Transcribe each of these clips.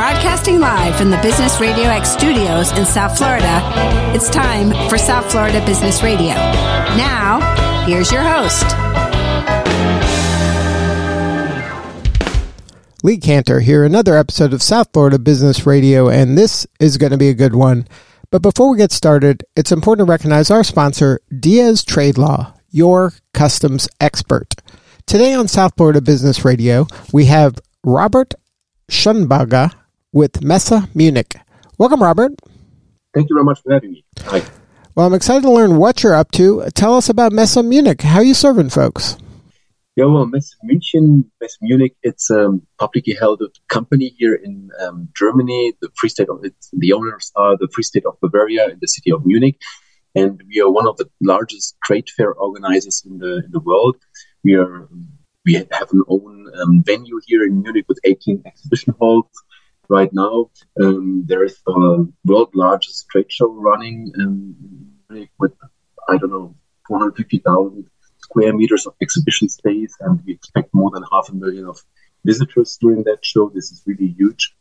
Broadcasting live from the Business Radio X studios in South Florida, it's time for South Florida Business Radio. Now, here's your host. Lee Kantor here, another episode of South Florida Business Radio, and this is going to be a good one. But before we get started, it's important to recognize our sponsor, Diaz Trade Law, your customs expert. Today on South Florida Business Radio, we have Robert Schönberger with Messe Munich. Welcome, Robert. Thank you very much for having me. Hi. Well, I'm excited to learn what you're up to. Tell us about Messe Munich. How are you serving folks? Yeah, well, Messe München, Messe Munich, it's a publicly held company here in um, Germany. The Free State of the owners are the Free State of Bavaria and the city of Munich, and we are one of the largest trade fair organizers in the in the world. We are we have an own um, venue here in Munich with 18 exhibition halls. Right now, um, there is the world largest trade show running in Munich with I don't know 450,000 square meters of exhibition space, and we expect more than half a million of visitors during that show. This is really huge.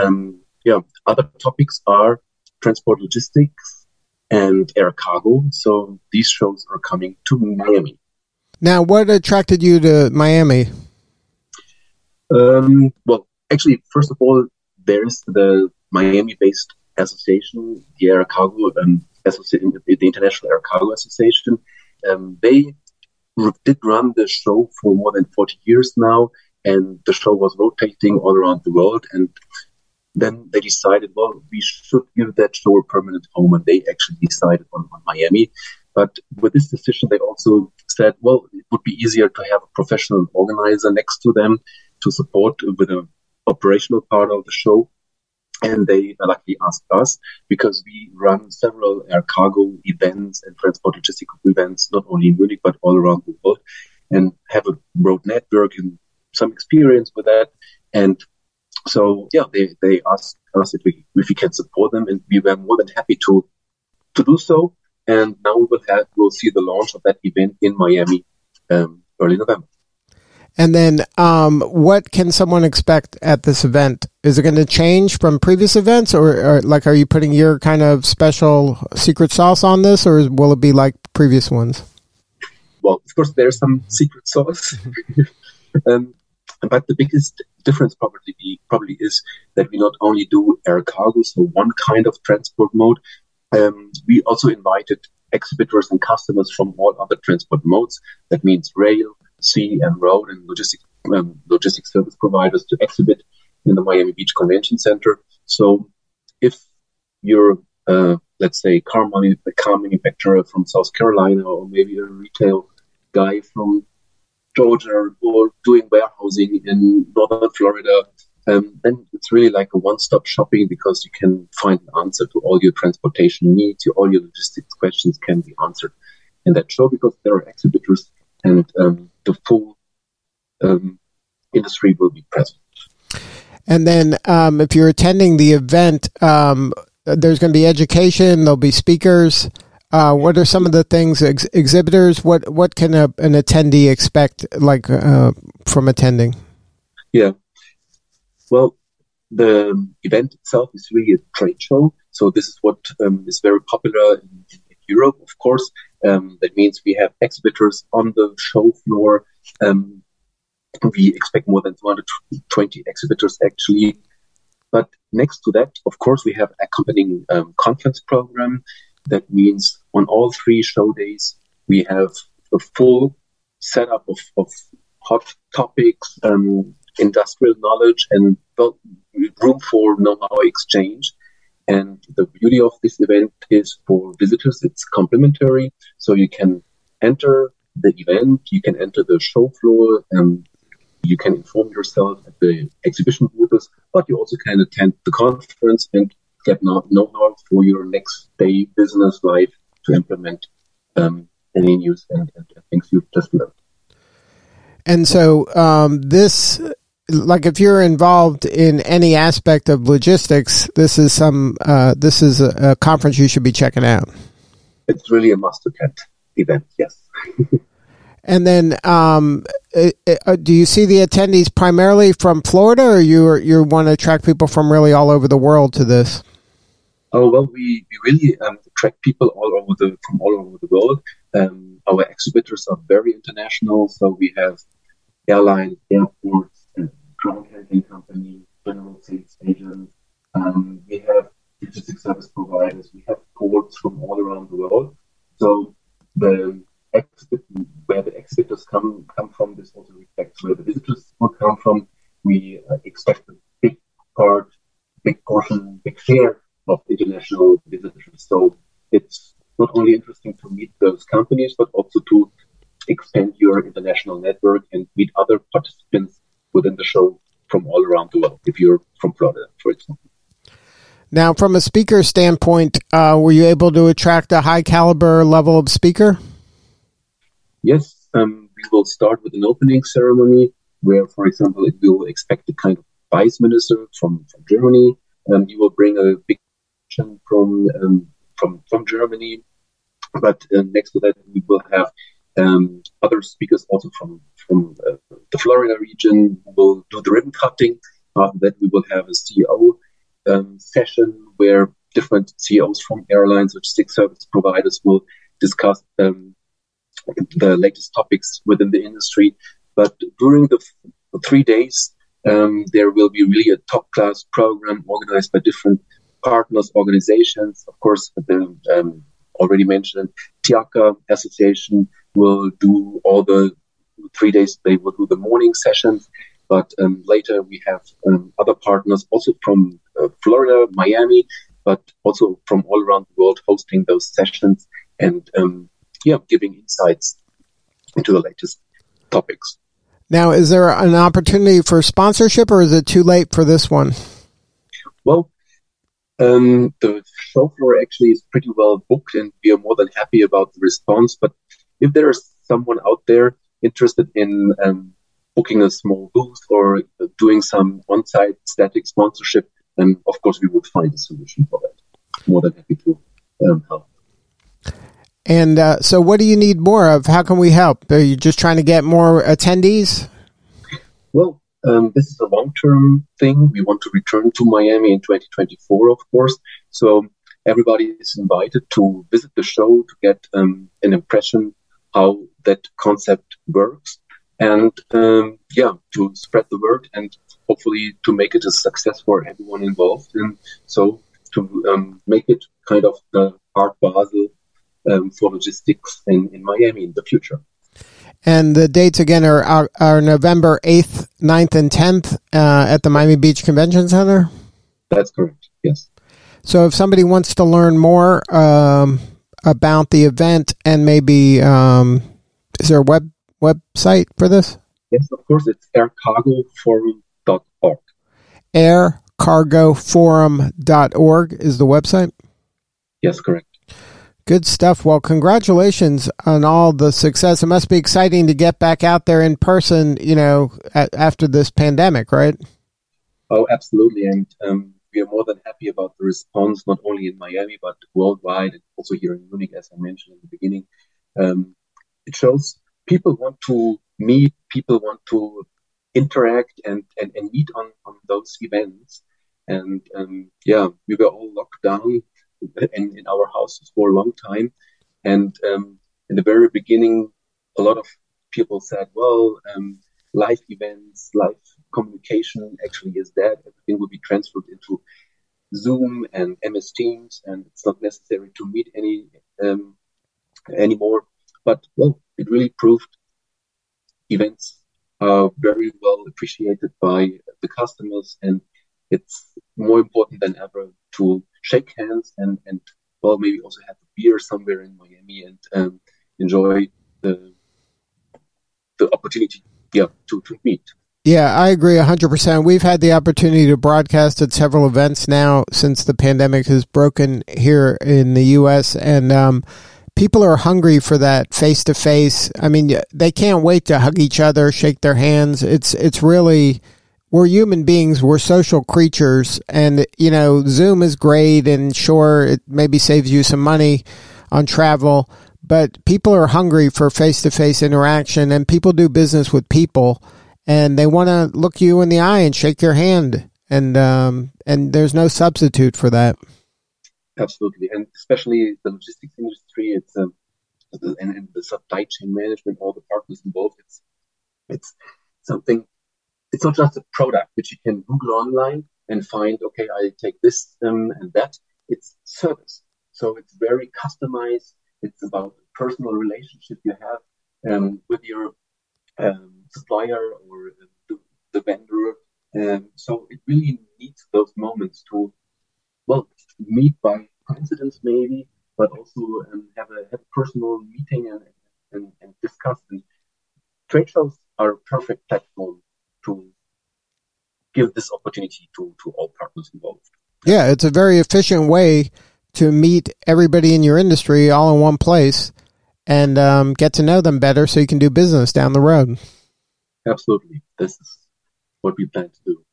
Um, yeah, other topics are transport logistics and air cargo. So these shows are coming to Miami. Now, what attracted you to Miami? Um, well, actually, first of all, there's the Miami-based association, the Air Cargo um, Association, the International Air Cargo Association. Um, they did run the show for more than 40 years now, and the show was rotating all around the world. And then they decided, well, we should give that show a permanent home, and they actually decided on, on Miami. But with this decision, they also said, well, it would be easier to have a professional organizer next to them to support with an operational part of the show. And they luckily asked us because we run several air cargo events and transport logistical events, not only in Munich, but all around the world, and have a broad network and some experience with that. And so, yeah, they, they asked us if we, if we can support them, and we were more than happy to, to do so. And now we will have, we'll see the launch of that event in Miami um, early November. And then, um, what can someone expect at this event? Is it going to change from previous events, or, or, like, are you putting your kind of special secret sauce on this, or will it be like previous ones? Well, of course, there's some secret sauce, um, but the biggest difference probably probably is that we not only do air cargo, so one kind of transport mode. Um, we also invited exhibitors and customers from all other transport modes. That means rail, sea and road and logistics um, logistics service providers to exhibit in the Miami Beach Convention Center. So if you're uh, let's say car money a car manufacturer from South Carolina or maybe a retail guy from Georgia or doing warehousing in northern Florida, um, then it's really like a one-stop shopping because you can find an answer to all your transportation needs, all your logistics questions can be answered in that show because there are exhibitors and um, the full um, industry will be present. And then, um, if you're attending the event, um, there's going to be education. There'll be speakers. Uh, what are some of the things ex- exhibitors? What what can a, an attendee expect, like uh, from attending? Yeah, well, the event itself is really a trade show. So this is what um, is very popular in, in Europe, of course. Um, that means we have exhibitors on the show floor. Um, we expect more than 220 exhibitors actually. But next to that, of course, we have accompanying um, conference program. That means on all three show days, we have a full setup of, of hot topics, um, industrial knowledge, and room for know-how exchange. And the beauty of this event is for visitors, it's complimentary. So you can enter the event, you can enter the show floor, and you can inform yourself at the exhibition booths, but you also can attend the conference and get know-how for your next day business life to implement um, any news and, and, things you've just learned. And so um, this like if you're involved in any aspect of logistics, this is some uh, this is a, a, conference you should be checking out. It's really a must attend event. Yes. And then, um, uh, do you see the attendees primarily from Florida, or you you want to attract people from really all over the world to this? Oh well, we, we really um, attract people all over the from all over the world. Um, our exhibitors are very international, so we have airlines, airports, from all around the world. So the exhibit, where the exhibitors come come from, this also reflects where the visitors will come from. We uh, expect a big part, big portion, big share of international visitors. So it's not only interesting to meet those companies, but also to expand your international network and meet other participants within the show from all around the world. If you're from Florida, for example. Now, from a speaker standpoint, uh, were you able to attract a high caliber level of speaker? Yes, um, we will start with an opening ceremony where, for example, it will expect a kind of vice minister from, from Germany. Um, he will bring a big from um, from from Germany. But uh, next to that, we will have um, other speakers also from from uh, the Florida region who will do the ribbon cutting. After that, we will have a CEO um, session where different CEOs from airlines, logistics service providers will discuss um, the latest topics within the industry. But during the f- three days, um, there will be really a top class program organized by different partners, organizations. Of course, the um, already mentioned TIACA Association will do all the three days. They will do the morning sessions, but um, later we have um, other partners also from Florida, Miami, but also from all around the world hosting those sessions and um, yeah, giving insights into the latest topics. Now, is there an opportunity for sponsorship, or is it too late for this one? Well, um, the show floor actually is pretty well booked, and we are more than happy about the response. But if there is someone out there interested in um, booking a small booth or doing some on-site static sponsorship, then of course we would find a solution for that. More than happy to um, help. And uh, so, what do you need more of? How can we help? Are you just trying to get more attendees? Well, um, this is a long-term thing. We want to return to Miami in 2024, of course. So everybody is invited to visit the show to get um, an impression how that concept works, and um, yeah, to spread the word and hopefully to make it a success for everyone involved. And so to um, make it kind of the Art Basel um, for logistics in, in Miami in the future. And the dates again are, are, are November 8th, 9th, and 10th uh, at the Miami Beach Convention Center? That's correct, yes. So if somebody wants to learn more um, about the event and maybe, um, is there a web website for this? Yes, of course. It's aircargoforum.org. Aircargoforum.org is the website? Yes, correct. Good stuff. Well, congratulations on all the success. It must be exciting to get back out there in person, you know, after this pandemic, right? Oh, absolutely. And um, we are more than happy about the response, not only in Miami, but worldwide and also here in Munich, as I mentioned in the beginning. Um, it shows people want to meet, people want to interact and, and, and meet on, on those events. And um, yeah, we were all locked down in, in our houses for a long time. And um, in the very beginning, a lot of people said, well, um, live events, live communication actually is dead. Everything will be transferred into Zoom and MS Teams, and it's not necessary to meet any um, anymore. But well, it really proved events are very well appreciated by the customers, and it's more important than ever to shake hands and and well maybe also have a beer somewhere in Miami and um, enjoy the the opportunity yeah to, to meet. Yeah, I agree 100%. We've had the opportunity to broadcast at several events now since the pandemic has broken here in the U.S. And um, people are hungry for that face to face. I mean, they can't wait to hug each other, shake their hands. It's it's really we're human beings, we're social creatures, and you know, Zoom is great, and sure, it maybe saves you some money on travel, but people are hungry for face to face interaction, and people do business with people, and they want to look you in the eye and shake your hand, and um, and there's no substitute for that. Absolutely, and especially the logistics industry, it's um, and, and the supply chain management, all the partners involved. It's it's something. It's not just a product which you can Google online and find. Okay, I take this um, and that. It's service, so it's very customized. It's about the personal relationship you have um, with your um, supplier or the, the vendor. Um, so it really needs those moments to, well, meet by coincidence maybe, but also um, have a have a personal meeting and, and, and discuss. And trade shows are a perfect platform to give this opportunity to, to all partners involved. Yeah, it's a very efficient way to meet everybody in your industry all in one place and um, get to know them better so you can do business down the road. Absolutely. This is what we plan to do.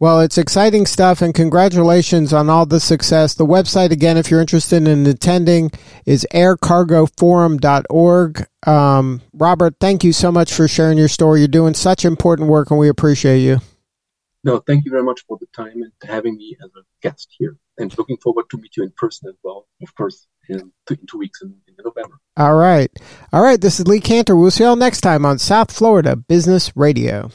Well, it's exciting stuff, and congratulations on all the success. The website, again, if you're interested in attending, is aircargoforum.org. Um, Robert, thank you so much for sharing your story. You're doing such important work, and we appreciate you. No, thank you very much for the time and having me as a guest here. And looking forward to meet you in person as well, of course, in two, in two weeks in, in November. All right. All right. This is Lee Kantor. We'll see you all next time on South Florida Business Radio.